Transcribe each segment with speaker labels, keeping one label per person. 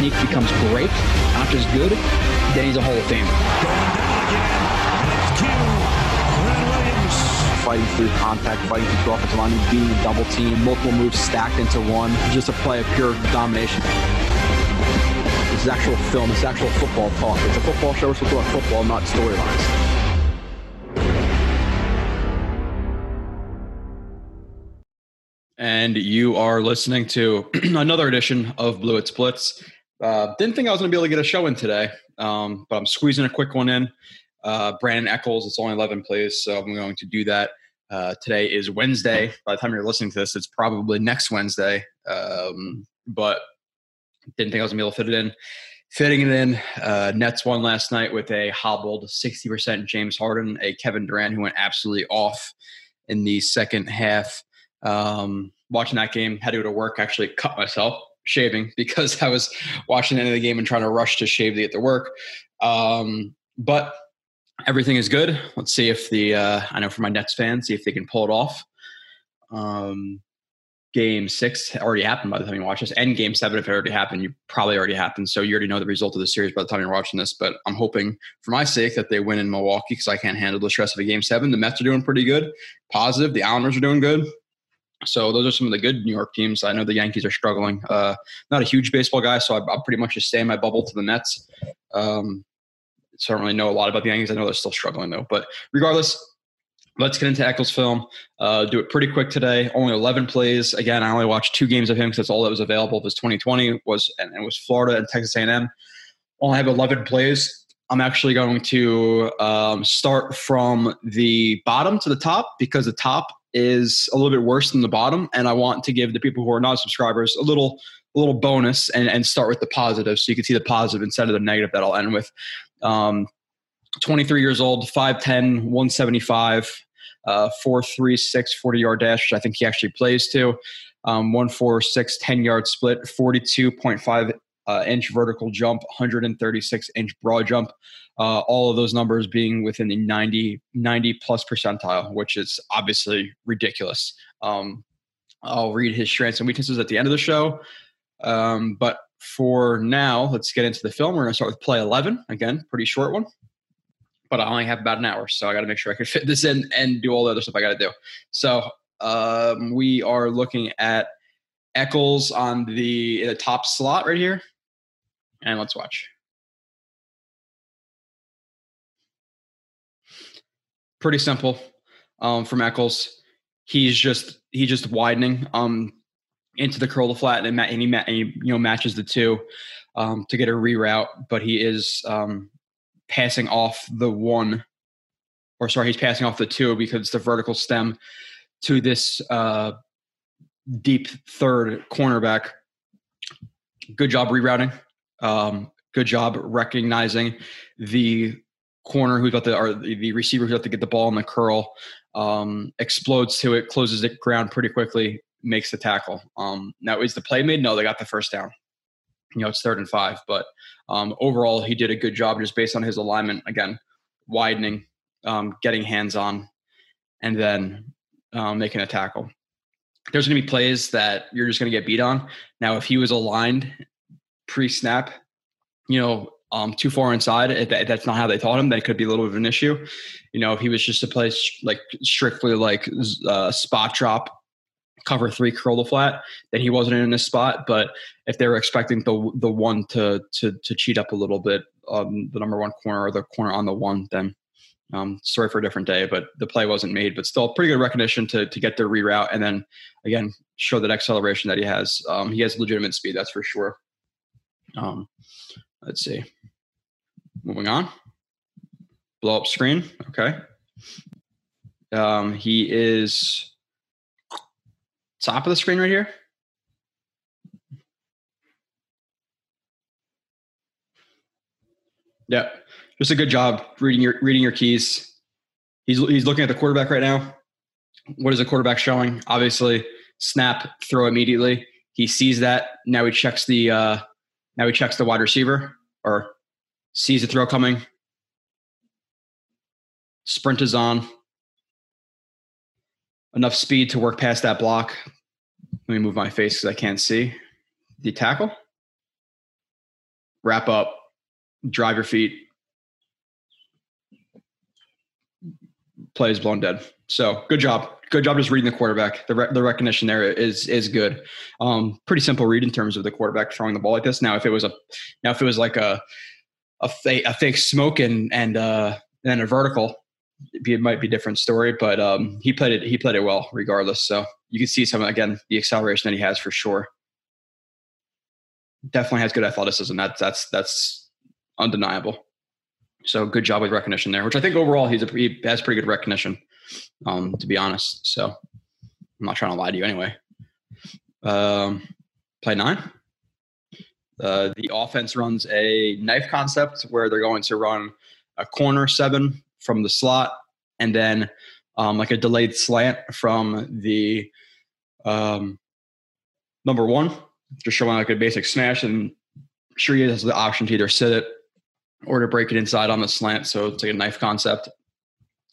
Speaker 1: technique becomes great, not just good, then he's a Hall of Famer.
Speaker 2: Going down again. That's Q. Williams.
Speaker 3: fighting through contact, fighting through offensive line, being double team, multiple moves stacked into one, just a play of pure domination. This is actual film, this is actual football talk. It's a football show, we're supposed to talk football, not storylines.
Speaker 4: and you are listening to another edition of Blue It Splits. Uh, didn't think I was going to be able to get a show in today, um, but I'm squeezing a quick one in. Uh, Brandon Echols, it's only 11 plays, so I'm going to do that. Uh, today is Wednesday. By the time you're listening to this, it's probably next Wednesday, um, but didn't think I was going to be able to fit it in. Fitting it in, uh, Nets won last night with a hobbled 60% James Harden, a Kevin Durant who went absolutely off in the second half um, watching that game. Had to go to work, actually cut myself shaving because I was watching the end of the game and trying to rush to shave to get to work. Um, but everything is good. Let's see if the uh, I know for my Nets fans, see if they can pull it off. Um, game six already happened by the time you watch this, and game seven, if it already happened, you probably already happened. So you already know the result of the series by the time you're watching this. But I'm hoping for my sake that they win in Milwaukee because I can't handle the stress of a game seven. The Mets are doing pretty good, positive. The Islanders are doing good. So those are some of the good New York teams. I know the Yankees are struggling. Uh, not a huge baseball guy, so I, I'll pretty much just stay in my bubble to the Mets. Um, so I don't really know a lot about the Yankees. I know they're still struggling though. But regardless, let's get into Echols' film. Uh, do it pretty quick today. Only 11 plays. Again, I only watched two games of him because that's all that was available. It was 2020 was and it was Florida and Texas A&M. Only have 11 plays. I'm actually going to um, start from the bottom to the top because the top is a little bit worse than the bottom, and I want to give the people who are not subscribers a little a little bonus and, and start with the positive so you can see the positive instead of the negative that I'll end with. Um, 23 years old, 5'10, 175, uh, 436 40 yard dash, which I think he actually plays to. Um, 146 10 yard split, 42.5 uh, inch vertical jump, 136 inch broad jump. Uh, all of those numbers being within the 90, 90 plus percentile, which is obviously ridiculous. Um, I'll read his strengths and weaknesses at the end of the show. Um, but for now, let's get into the film. We're going to start with play 11. Again, pretty short one, but I only have about an hour. So I got to make sure I can fit this in and do all the other stuff I got to do. So um, we are looking at Echols on the, the top slot right here. And let's watch. Pretty simple um, from Echols. He's just he's just widening um, into the curl to flat, and, and, he, and he you know matches the two um, to get a reroute, but he is um, passing off the one, or sorry, he's passing off the two because it's the vertical stem to this uh, deep third cornerback. Good job rerouting. Um, good job recognizing the corner who's about to, or the receiver who's about to get the ball in the curl, um, explodes to it, closes it ground pretty quickly, makes the tackle. Um, now, is the play made? No, they got the first down. You know, it's third and five, but um, overall, he did a good job just based on his alignment. Again, widening, um, getting hands on, and then um, making a tackle. There's going to be plays that you're just going to get beat on. Now, if he was aligned pre-snap, you know, um, too far inside, if, that, if that's not how they taught him, that could be a little bit of an issue. You know, if he was just to play like strictly like uh, spot drop, cover three, curl the flat, then he wasn't in this spot. But if they were expecting the the one to to to cheat up a little bit, um, the number one corner or the corner on the one, then um, sorry for a different day, but the play wasn't made. But still, pretty good recognition to to get the reroute and then again show that acceleration that he has. Um, he has legitimate speed, that's for sure. Um, let's see. Moving on. Blow up screen. Okay. Um, he is top of the screen right here. Yeah, just a good job reading your reading your keys. He's he's looking at the quarterback right now. What is the quarterback showing? Obviously, snap, throw immediately. He sees that. Now he checks the uh, now he checks the wide receiver or sees the throw coming. Sprint is on. Enough speed to work past that block. Let me move my face because I can't see. The tackle. Wrap up. Drive your feet. Play is blown dead. So good job. Good job just reading the quarterback. The, re- the recognition there is is good. Um, pretty simple read in terms of the quarterback throwing the ball like this. Now, if it was a now if it was like a a fake, a fake smoke and and uh, and a vertical, it might be a different story. But um, he played it. He played it well, regardless. So you can see some again the acceleration that he has for sure. Definitely has good athleticism. That's that's that's undeniable. So good job with recognition there, which I think overall he's a he has pretty good recognition. Um, to be honest, so I'm not trying to lie to you anyway. Um, play nine. Uh, the offense runs a knife concept where they're going to run a corner seven from the slot and then um, like a delayed slant from the um, number one, just showing like a basic smash. And he has the option to either sit it or to break it inside on the slant. So it's like a knife concept,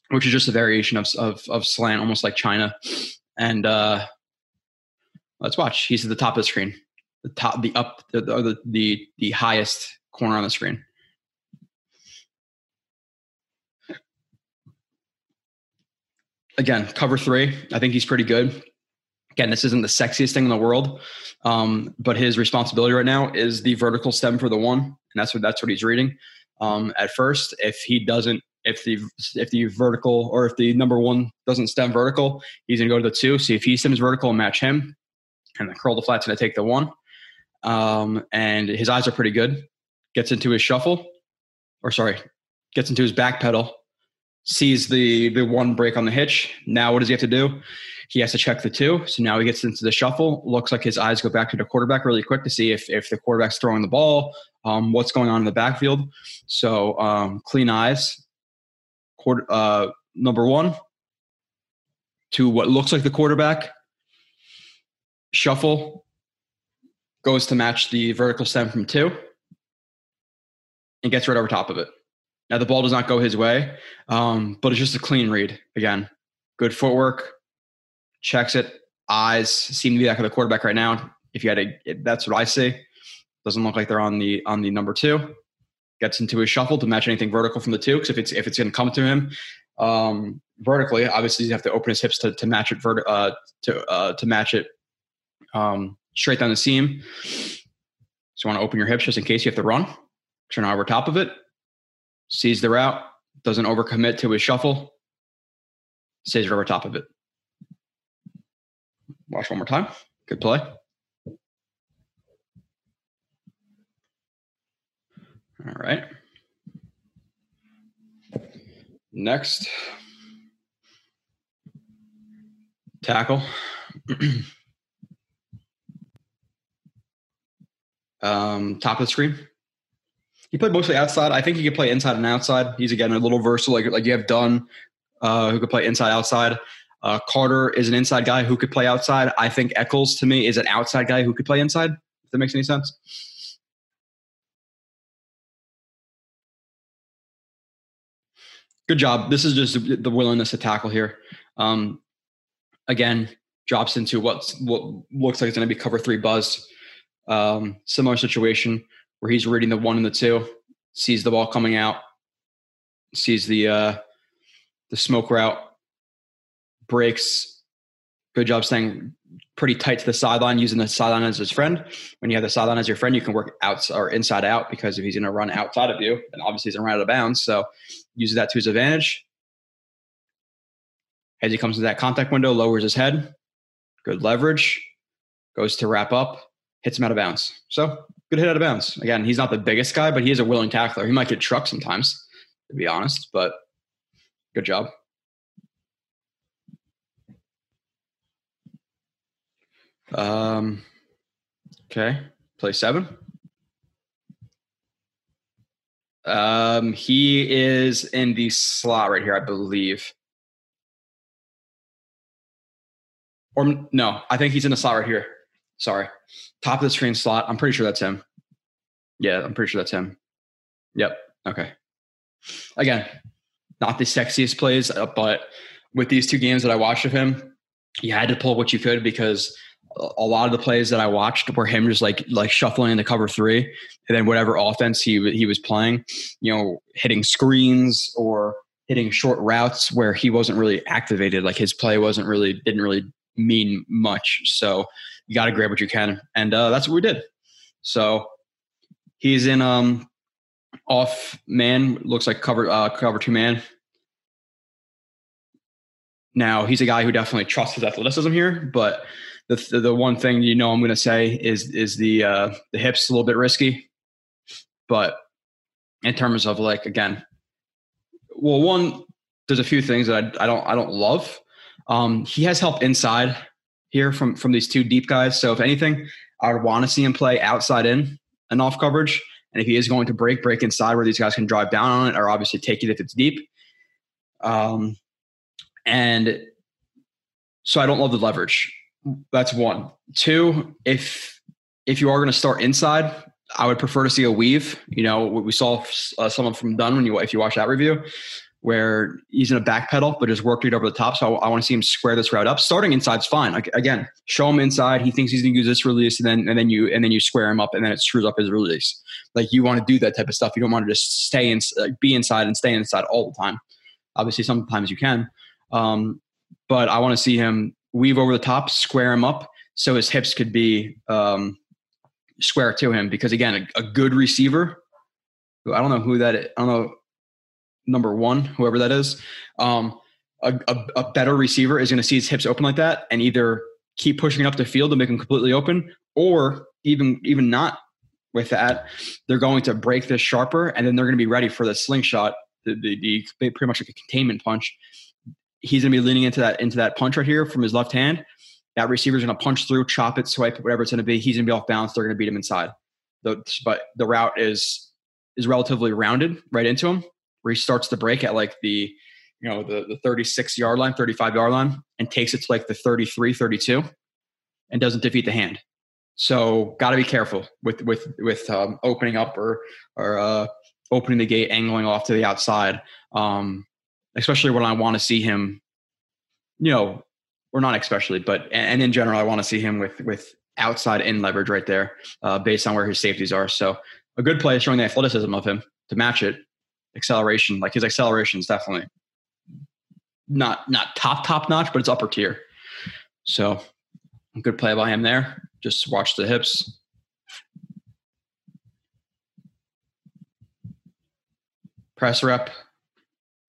Speaker 4: which is just a variation of, of, of slant, almost like China. And uh, let's watch. He's at the top of the screen the top, the up, the, the the the highest corner on the screen. Again, cover three. I think he's pretty good. Again, this isn't the sexiest thing in the world, um, but his responsibility right now is the vertical stem for the one, and that's what that's what he's reading. Um, at first, if he doesn't, if the if the vertical or if the number one doesn't stem vertical, he's gonna go to the two. See if he stems vertical and match him, and curl the flat's gonna take the one um, and his eyes are pretty good. Gets into his shuffle, or sorry, gets into his back pedal, sees the the one break on the hitch. Now what does he have to do? He has to check the two. So now he gets into the shuffle. Looks like his eyes go back to the quarterback really quick to see if if the quarterback's throwing the ball, um, what's going on in the backfield. So um, clean eyes. Quarter, uh, number one to what looks like the quarterback. Shuffle goes to match the vertical stem from two and gets right over top of it. Now the ball does not go his way, um, but it's just a clean read. Again, good footwork, checks it. Eyes seem to be back of the quarterback right now. If you had a, that's what I see. Doesn't look like they're on the on the number two. Gets into his shuffle to match anything vertical from the two. Because if it's if it's going to come to him um, vertically, obviously you have to open his hips to, to match it vert, uh, to uh, to match it um, straight down the seam. So you want to open your hips just in case you have to run. Turn over top of it. Sees the route. Doesn't overcommit to his shuffle. Stays right over top of it. Watch one more time. Good play. All right. Next. Tackle. um, top of the screen. He played mostly outside. I think he could play inside and outside. He's again a little versatile, like like you have Dunn, uh, who could play inside outside. Uh, Carter is an inside guy who could play outside. I think Echols to me is an outside guy who could play inside. If that makes any sense. Good job. This is just the willingness to tackle here. Um, again, drops into what's what looks like it's going to be cover three buzz. Um, similar situation where he's reading the one and the two, sees the ball coming out, sees the uh, the smoke route, breaks. Good job staying pretty tight to the sideline, using the sideline as his friend. When you have the sideline as your friend, you can work out or inside out because if he's going to run outside of you, then obviously he's going to run out of bounds. So uses that to his advantage. As he comes into that contact window, lowers his head. Good leverage. Goes to wrap up hits him out of bounds. So good hit out of bounds. Again, he's not the biggest guy, but he is a willing tackler. He might get trucked sometimes, to be honest, but good job. Um, okay, play seven. Um, he is in the slot right here, I believe. Or no, I think he's in the slot right here. Sorry. Top of the screen slot. I'm pretty sure that's him. Yeah, I'm pretty sure that's him. Yep. Okay. Again, not the sexiest plays, uh, but with these two games that I watched of him, you had to pull what you could because a lot of the plays that I watched were him just like like shuffling in the cover three, and then whatever offense he he was playing, you know, hitting screens or hitting short routes where he wasn't really activated. Like his play wasn't really didn't really mean much. So you got to grab what you can, and uh, that's what we did. So he's in um off man looks like cover uh, cover two man. Now he's a guy who definitely trusts his athleticism here, but the the, one thing you know I'm going to say is is the uh, the hips a little bit risky, but in terms of like again, well, one there's a few things that I, I don't I don't love. Um, he has help inside here from from these two deep guys. So if anything, I would want to see him play outside in and off coverage. And if he is going to break, break inside where these guys can drive down on it, or obviously take it if it's deep. Um, and so I don't love the leverage. That's one. Two, if if you are going to start inside, I would prefer to see a weave. You know, we saw uh, someone from Dunn when you if you watch that review, where he's in a back pedal but just worked it over the top. So I, I want to see him square this route up. Starting inside's fine. Like, again, show him inside. He thinks he's going to use this release, and then and then you and then you square him up, and then it screws up his release. Like you want to do that type of stuff. You don't want to just stay in, be inside and stay inside all the time. Obviously, sometimes you can, um, but I want to see him weave over the top, square him up, so his hips could be um, square to him. Because again, a, a good receiver. I don't know who that. Is, I don't know number one, whoever that is. Um, a, a, a better receiver is going to see his hips open like that and either keep pushing up the field to make him completely open, or even even not with that, they're going to break this sharper and then they're going to be ready for the slingshot, the, the, the pretty much like a containment punch. He's going to be leaning into that into that punch right here from his left hand. That receiver's going to punch through, chop it, swipe it, whatever it's going to be. He's going to be off balance. They're going to beat him inside. The, but the route is is relatively rounded right into him, where he starts to break at like the you know the, the 36 yard line 35 yard line and takes it to like the 33 32 and doesn't defeat the hand so got to be careful with with with um, opening up or or uh, opening the gate angling off to the outside um, especially when i want to see him you know or not especially but and in general i want to see him with with outside in leverage right there uh, based on where his safeties are so a good play showing the athleticism of him to match it acceleration. Like his acceleration is definitely not not top top notch, but it's upper tier. So good play by him there. Just watch the hips. Press rep.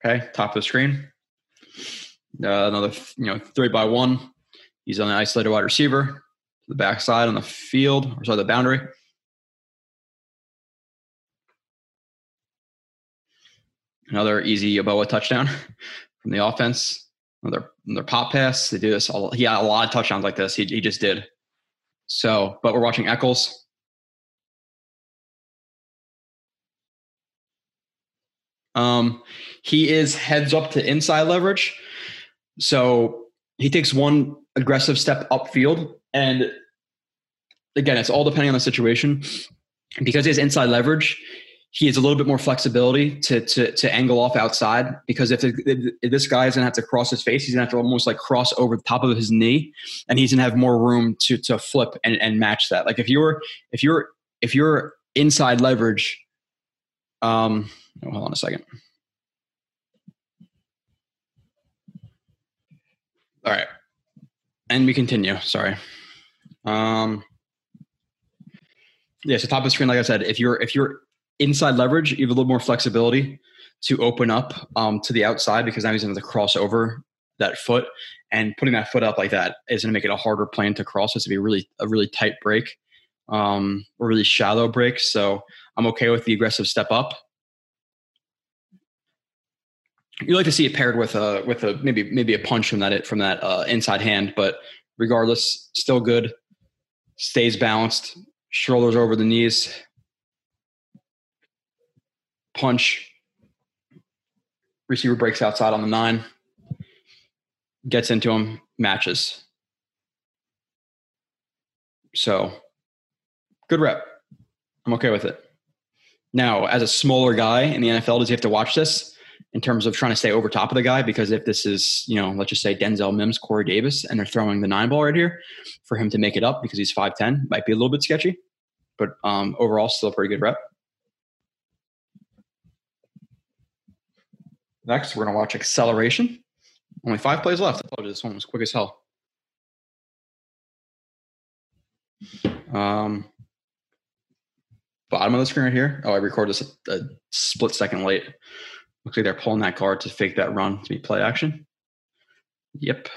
Speaker 4: Okay, top of the screen. Uh, another, you know, three by one. He's on the isolated wide receiver, the backside on the field, or sorry, the boundary. Another easy Yeboah touchdown from the offense. Another another pop pass. They do this. All, he had a lot of touchdowns like this. He he just did. So, but we're watching Echols. Um, he is heads up to inside leverage. So he takes one aggressive step upfield. And again, it's all depending on the situation. Because he has inside leverage, he has a little bit more flexibility to to to angle off outside because if, if, this guy is gonna have to cross his face, he's gonna have to almost like cross over the top of his knee, and he's gonna have more room to to flip and, and match that. Like if you're if you're if you're inside leverage, um, oh, hold on a second. All right, and we continue. Sorry. Um, yeah, so top of the screen, like I said, if you're if you're inside leverage, you have a little more flexibility to open up um, to the outside because now he's going to cross over that foot and putting that foot up like that is going to make it a harder plane to cross. It's going to be really a really tight break, um, a really shallow break. So I'm okay with the aggressive step up. You like to see it paired with a with a maybe maybe a punch from that from that uh, inside hand, but regardless, still good. Stays balanced, shoulders over the knees, punch. Receiver breaks outside on the nine, gets into him, matches. So, good rep. I'm okay with it. Now, as a smaller guy in the NFL, does he have to watch this? In terms of trying to stay over top of the guy. Because if this is, you know, let's just say Denzel Mims, Corey Davis, and they're throwing the nine ball right here, for him to make it up because he's five ten might be a little bit sketchy. But um, overall, still a pretty good rep. Next, we're going to watch acceleration. Only five plays left. I told you this one was quick as hell. Um, bottom of the screen right here. Oh, I recorded this a, a split second late. Looks like they're pulling that guard to fake that run to be play action. Yep.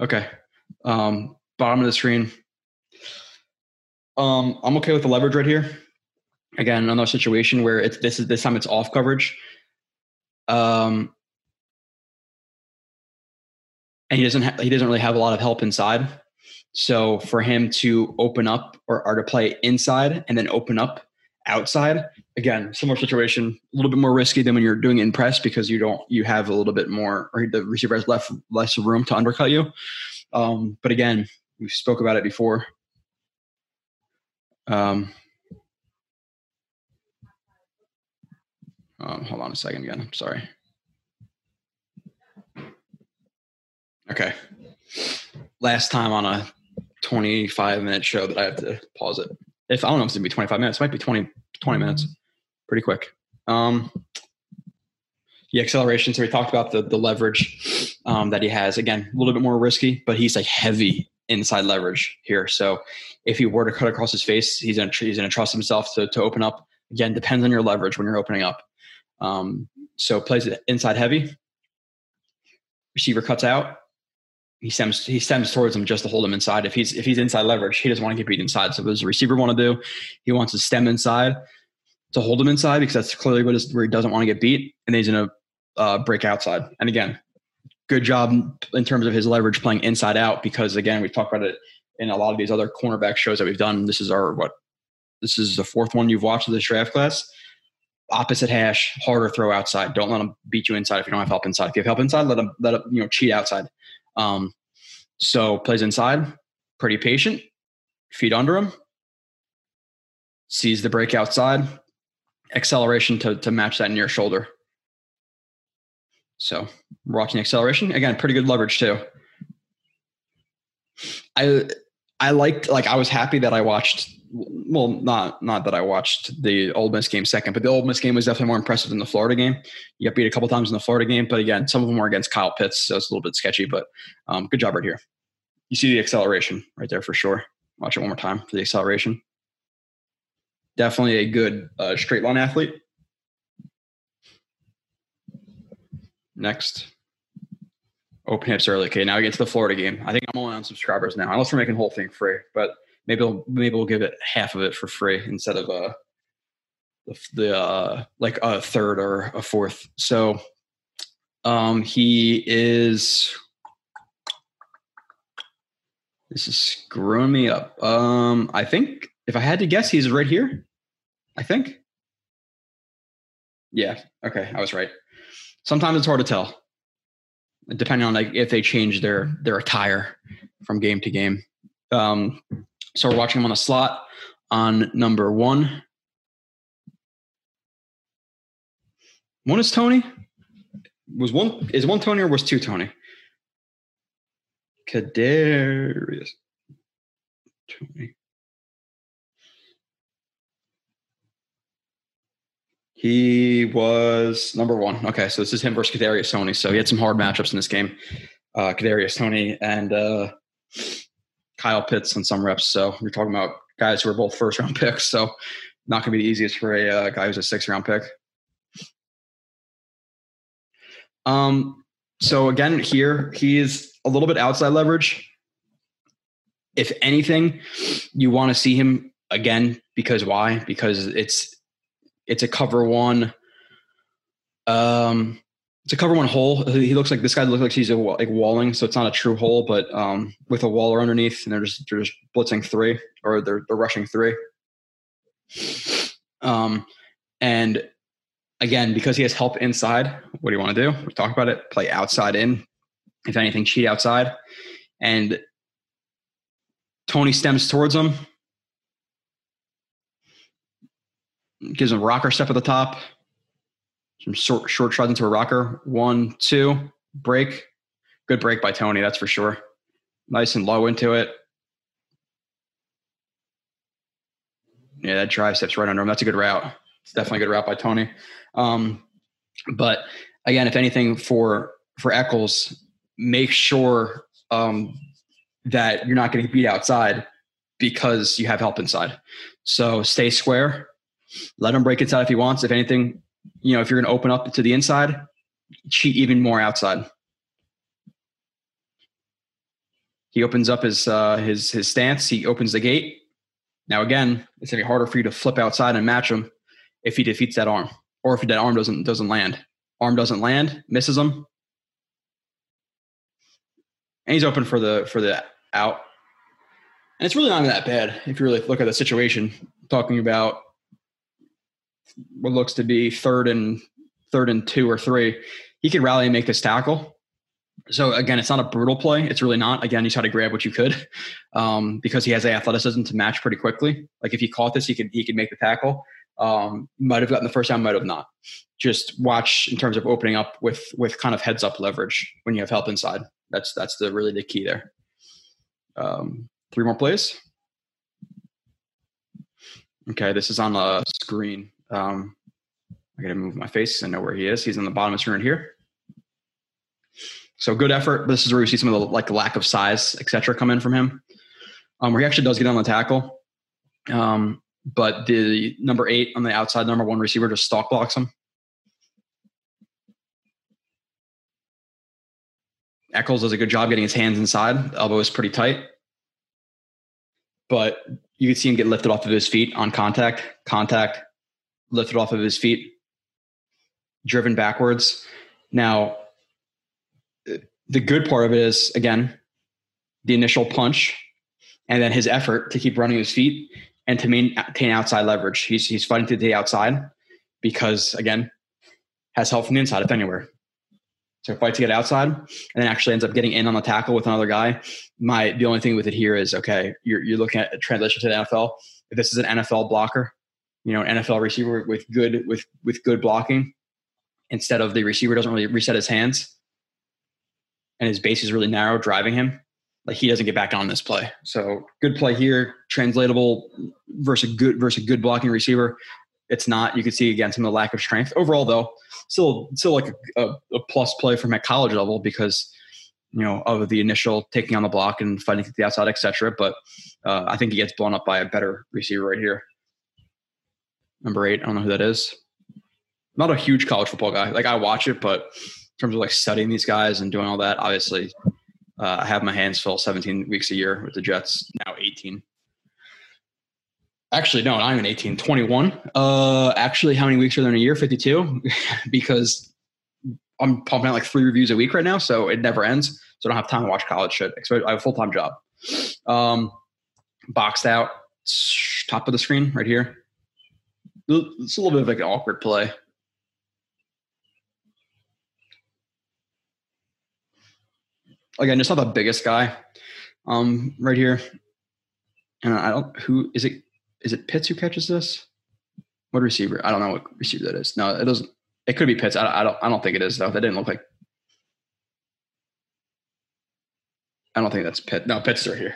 Speaker 4: Okay. Um, bottom of the screen. Um, I'm okay with the leverage right here. Again, another situation where it's this is this time it's off coverage. Um, and he doesn't ha- he doesn't really have a lot of help inside. So for him to open up or, or to play inside and then open up outside, again, similar situation, a little bit more risky than when you're doing in press because you don't you have a little bit more or the receiver has left less room to undercut you. Um, but again, we spoke about it before. Um, um, hold on a second again. I'm sorry. Okay. Last time on a 25 minute show that I have to pause it. If I don't know if it's gonna be 25 minutes, it might be 20, 20 minutes. Pretty quick. Um, the acceleration. So we talked about the the leverage um, that he has. Again, a little bit more risky, but he's like heavy inside leverage here. So if he were to cut across his face, he's gonna he's gonna trust himself to to open up. Again, depends on your leverage when you're opening up. Um, so plays it inside heavy. Receiver cuts out. He stems he stems towards him just to hold him inside. If he's if he's inside leverage, he doesn't want to get beat inside. So what does the receiver want to do? He wants to stem inside to hold him inside because that's clearly what is, where he doesn't want to get beat, and he's going to uh, break outside. And again, good job in terms of his leverage playing inside out because again, we've talked about it in a lot of these other cornerback shows that we've done. This is our what? This is the fourth one you've watched of this draft class. Opposite hash, harder throw outside. Don't let him beat you inside if you don't have help inside. If you have help inside, let him let him you know cheat outside. Um, so plays inside, pretty patient, feet under him, sees the break outside, acceleration to to match that near shoulder. So rocking acceleration again, pretty good leverage too. I I liked like I was happy that I watched. Well, not not that I watched the Ole Miss game second, but the Ole Miss game was definitely more impressive than the Florida game. You got beat a couple times in the Florida game, but again, some of them were against Kyle Pitts, so it's a little bit sketchy. But um, good job right here. You see the acceleration right there for sure. Watch it one more time for the acceleration. Definitely a good uh, straight line athlete. Next. Open hips early. Okay, now we get to the Florida game. I think I'm only on subscribers now, unless we're making whole thing free. But maybe we'll, maybe we'll give it half of it for free instead of uh, the, the uh, like a third or a fourth. So um, he is. This is screwing me up. Um, I think if I had to guess, he's right here. I think. Yeah. Okay, I was right. Sometimes it's hard to tell depending on like if they change their their attire from game to game. Um, so we're watching him on the slot on number one. One is Toney. Was one is one Toney or was two Toney? Kadarius Toney. He was number one. Okay, so this is him versus Kadarius Toney. So he had some hard matchups in this game. Uh, Kadarius Toney and uh, Kyle Pitts on some reps. So you're talking about guys who are both first round picks. So not going to be the easiest for a uh, guy who's a six round pick. Um. So again, here he is a little bit outside leverage. If anything, you want to see him again because why? Because it's it's a cover one. Um, a cover one hole. He looks like this guy looks like he's a, like walling, so it's not a true hole, but um, with a waller underneath, and they're just they're just blitzing three or they're they're rushing three. Um, and again, because he has help inside, what do you want to do? We talk about it. Play outside in. If anything, cheat outside. And Toney stems towards him. Gives him rocker step at the top. Short, short shots into a rocker. One, two, break. Good break by Toney, that's for sure. Nice and low into it. Yeah, that drive steps right under him. That's a good route. It's definitely a good route by Toney. Um, but again, if anything, for for Echols, make sure um, that you're not getting beat outside because you have help inside. So stay square. Let him break inside if he wants. If anything, you know, if you're going to open up to the inside, cheat even more outside. He opens up his uh, his his stance. He opens the gate. Now again, it's gonna be harder for you to flip outside and match him if he defeats that arm, or if that arm doesn't doesn't land. Arm doesn't land, misses him, and he's open for the for the out. And it's really not that bad if you really look at the situation. Talking about what looks to be third and third and two or three, he could rally and make this tackle. So again, it's not a brutal play. It's really not. Again, you try to grab what you could um, because he has the athleticism to match pretty quickly. Like if he caught this, he could he could make the tackle. Um, might have gotten the first down, might have not. Just watch in terms of opening up with with kind of heads up leverage when you have help inside. That's that's the really the key there. Um, three more plays. Okay, this is on the screen. Um, I got to move my face. I know where he is. He's on the bottom of the screen right here. So good effort. This is where we see some of the like lack of size, etc., come in from him. Um, where he actually does get on the tackle. Um, but the number eight on the outside number one receiver just stalk blocks him. Echols does a good job getting his hands inside. The elbow is pretty tight. But you can see him get lifted off of his feet on contact, contact, lifted off of his feet, driven backwards. Now, the good part of it is, again, the initial punch and then his effort to keep running his feet and to maintain outside leverage. He's, he's fighting to the outside because, again, has help from the inside, if anywhere. So fight to get outside and then actually ends up getting in on the tackle with another guy. My the only thing with it here is okay, you're you're looking at a transition to the NFL. If this is an NFL blocker, you know, an NFL receiver with good with with good blocking, instead of the receiver doesn't really reset his hands and his base is really narrow, driving him, like he doesn't get back on this play. So good play here, translatable versus good versus good blocking receiver. It's not. You can see again some of the lack of strength. Overall, though, still still like a, a, a plus play from at college level because you know of the initial taking on the block and fighting to the outside, etc. But uh, I think he gets blown up by a better receiver right here. Number eight, I don't know who that is. Not a huge college football guy. Like I watch it, but in terms of like studying these guys and doing all that, obviously, uh, I have my hands full 17 weeks a year with the Jets. Now 18 actually no not even 18 21 uh actually how many weeks are there in a year 52 because i'm pumping out like three reviews a week right now so it never ends so i don't have time to watch college shit i have a full-time job um boxed out top of the screen right here it's a little bit of like an awkward play again just not the biggest guy um right here and i don't who is it is it Pitts who catches this? What receiver? I don't know what receiver that is. No, it doesn't. It could be Pitts. I, I don't. I don't think it is though. That didn't look like. I don't think that's Pitt. No, Pitts are here.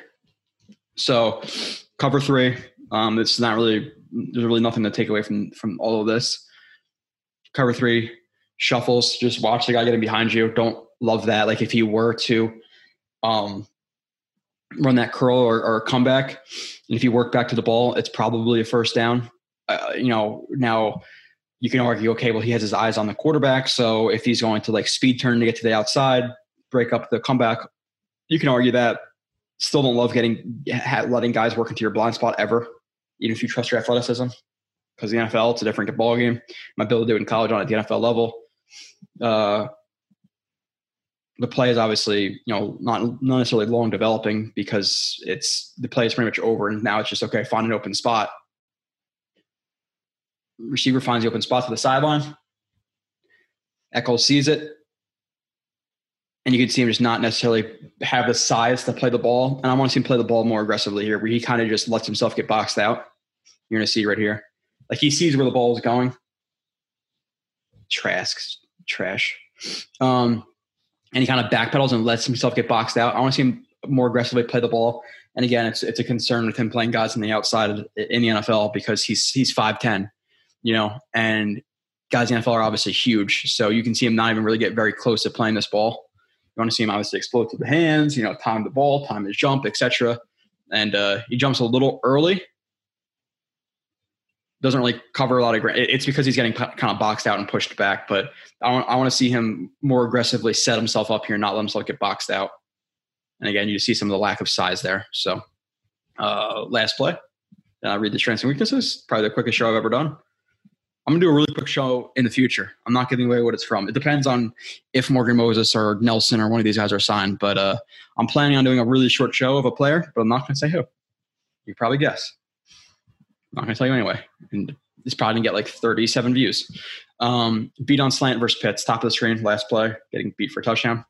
Speaker 4: So, cover three. Um, it's not really. There's really nothing to take away from from all of this. Cover three shuffles. Just watch the guy getting behind you. Don't love that. Like if he were to, um, run that curl or, or comeback. And if you work back to the ball, it's probably a first down. Uh, you know, now you can argue, okay, well, he has his eyes on the quarterback. So if he's going to like speed turn to get to the outside, break up the comeback, you can argue that. Still don't love getting letting guys work into your blind spot ever, even if you trust your athleticism. Because the NFL, it's a different ball game. My ability to do it in college on at the NFL level. Uh, the play is obviously you know not not necessarily long developing because it's the play is pretty much over and now it's just okay find an open spot receiver finds the open spot to the sideline echols sees it and you can see him just not necessarily have the size to play the ball and i want to see him play the ball more aggressively here where he kind of just lets himself get boxed out you're going to see right here like he sees where the ball is going Trask trash. Um, and he kind of backpedals and lets himself get boxed out. I want to see him more aggressively play the ball. And again, it's it's a concern with him playing guys on the outside in the NFL because he's he's five ten, you know, and guys in the NFL are obviously huge. So you can see him not even really get very close to playing this ball. You want to see him obviously explode to the hands, you know, time the ball, time his jump, etc. And uh, he jumps a little early. Doesn't really cover a lot of ground. It's because he's getting kind of boxed out and pushed back. But I want, I want to see him more aggressively set himself up here, not let himself get boxed out. And again, you see some of the lack of size there. So, uh, last play. Uh, read the strengths and weaknesses. Probably the quickest show I've ever done. I'm gonna do a really quick show in the future. I'm not giving away what it's from. It depends on if Morgan Moses or Nelson or one of these guys are signed. But uh, I'm planning on doing a really short show of a player, but I'm not gonna say who. You probably guess. I'm not gonna tell you anyway. And it's probably gonna get like 37 views. Um, beat on slant versus Pitts, top of the screen, last play, getting beat for a touchdown.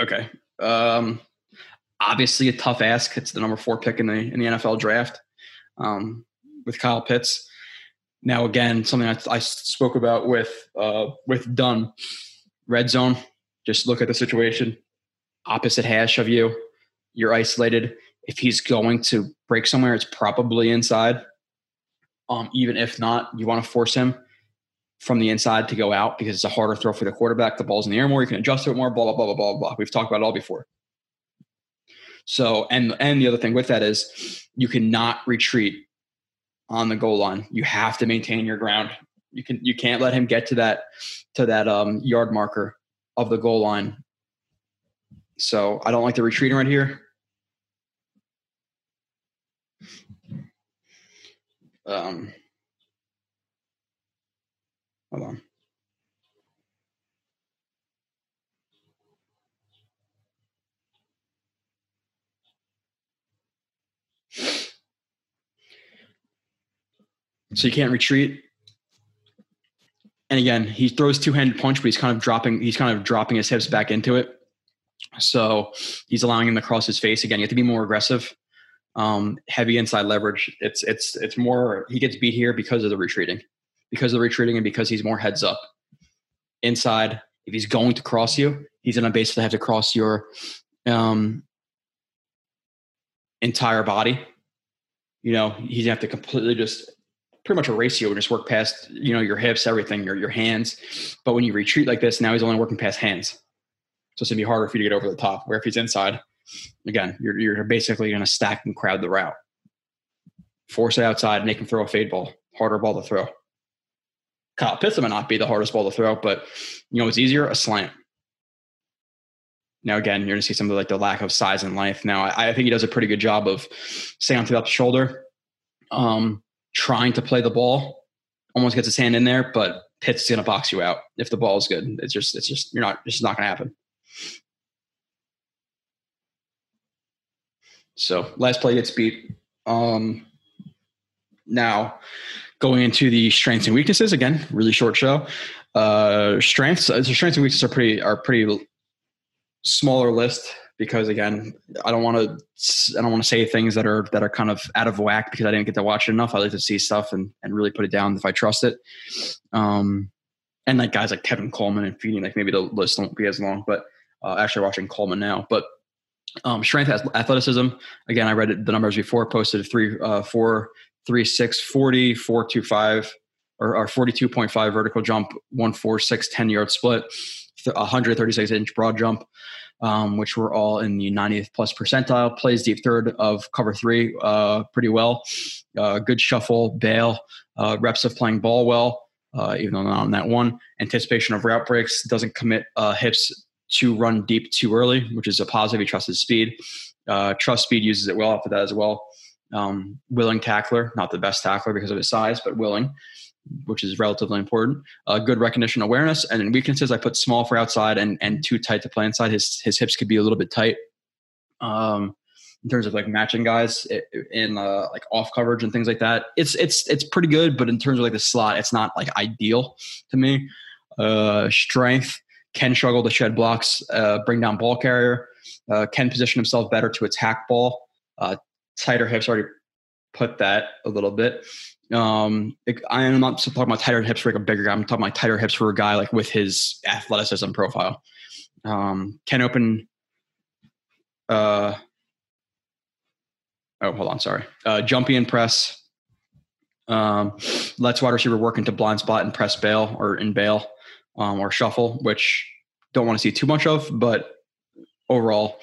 Speaker 4: Okay. Um, obviously a tough ask. It's the number four pick in the in the NFL draft um, with Kyle Pitts. Now, again, something I, I spoke about with uh, with Dunn, red zone. Just look at the situation. Opposite hash of you, you're isolated. If he's going to break somewhere, it's probably inside. Um, even if not, you want to force him from the inside to go out because it's a harder throw for the quarterback. The ball's in the air more. You can adjust it more. Blah blah blah blah blah blah. We've talked about it all before. So, and and the other thing with that is you cannot retreat on the goal line. You have to maintain your ground. You can you can't let him get to that to that um, yard marker of the goal line. So I don't like the retreating right here. Um, hold on. So you can't retreat. And again, he throws two-handed punch, but he's kind of dropping. He's kind of dropping his hips back into it. So he's allowing him to cross his face again. You have to be more aggressive. Um, heavy inside leverage. It's it's it's more. He gets beat here because of the retreating, because of the retreating, and because he's more heads up. Inside, if he's going to cross you, he's going to basically have to cross your um, entire body. You know, he's to have to completely just pretty much erase you and just work past you know your hips, everything, your your hands. But when you retreat like this, now he's only working past hands, so it's gonna be harder for you to get over the top. Where if he's inside, again, you're you're basically gonna stack and crowd the route, force it outside, make him throw a fade ball, harder ball to throw. Kyle Pitts might not be the hardest ball to throw, but you know it's easier a slant. Now again, you're gonna see some of like the lack of size and length. Now I, I think he does a pretty good job of staying on the shoulder. Um, trying to play the ball, almost gets his hand in there, but Pitts is going to box you out if the ball is good. It's just, it's just, you're not, it's just not going to happen. So last play gets beat. Um, now going into the strengths and weaknesses again, really short show. Uh, strengths, uh, the strengths and weaknesses are pretty, are pretty smaller list because again, I don't want to I don't want to say things that are that are kind of out of whack because I didn't get to watch it enough. I like to see stuff and and really put it down if I trust it. Um, and like guys like Kevin Coleman and feeding, like maybe the list won't be as long, but uh, actually watching Coleman now. But um, strength athleticism. Again, I read the numbers before. Posted three, uh, four, three, six, 40, four, two, five, or, or 42.5 vertical jump, one, four, six, 10 yard split, 136 inch broad jump um, which were all in the 90th plus percentile. Plays deep third of cover three uh, pretty well. Uh, good shuffle, bail, uh, reps of playing ball well, uh, even though not on that one. Anticipation of route breaks, doesn't commit uh, hips to run deep too early, which is a positive. He trusts his speed. Uh, trust speed uses it well after that as well. Um, willing tackler, not the best tackler because of his size, but willing which is relatively important. Uh, good recognition awareness, and in weaknesses, I put small for outside and and too tight to play inside. His his hips could be a little bit tight. Um, in terms of like matching guys in uh, like off coverage and things like that, it's it's it's pretty good. But in terms of like the slot, it's not like ideal to me. Uh, strength can struggle to shed blocks, uh, bring down ball carrier, uh, can position himself better to attack ball. Uh, tighter hips already put that a little bit. Um, I am not talking about tighter hips for like a bigger guy. I'm talking about tighter hips for a guy like with his athleticism profile. Um, can open. Uh, oh, hold on. Sorry. Uh, jumpy and press. Um, lets wide receiver work into blind spot and press bail or in bail um, or shuffle, which don't want to see too much of, but overall,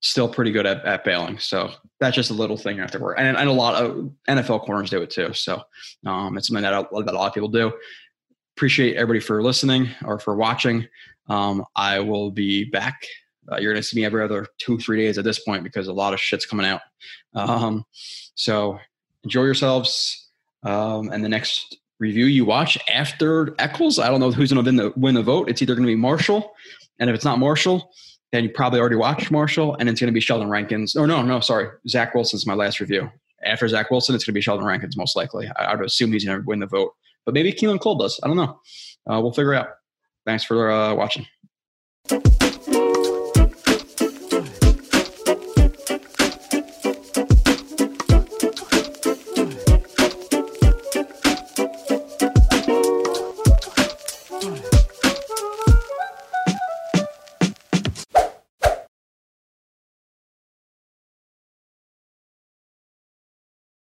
Speaker 4: still pretty good at, at bailing. So that's just a little thing after work. And, and a lot of NFL corners do it too. So um, it's something that a, that a lot of people do. Appreciate everybody for listening or for watching. Um, I will be back. Uh, you're going to see me every other two, three days at this point because a lot of shit's coming out. Um, so enjoy yourselves. Um, and the next review you watch after Echols, I don't know who's going to win the, vote. It's either going to be Marshall. And if it's not Marshall, then you probably already watched Marshall, and it's going to be Sheldon Rankins. Or no, no, sorry, Zach Wilson's my last review. After Zach Wilson, it's going to be Sheldon Rankins most likely. I, I would assume he's going to win the vote, but maybe Keelan Cole does. I don't know. Uh, we'll figure it out. Thanks for uh, watching.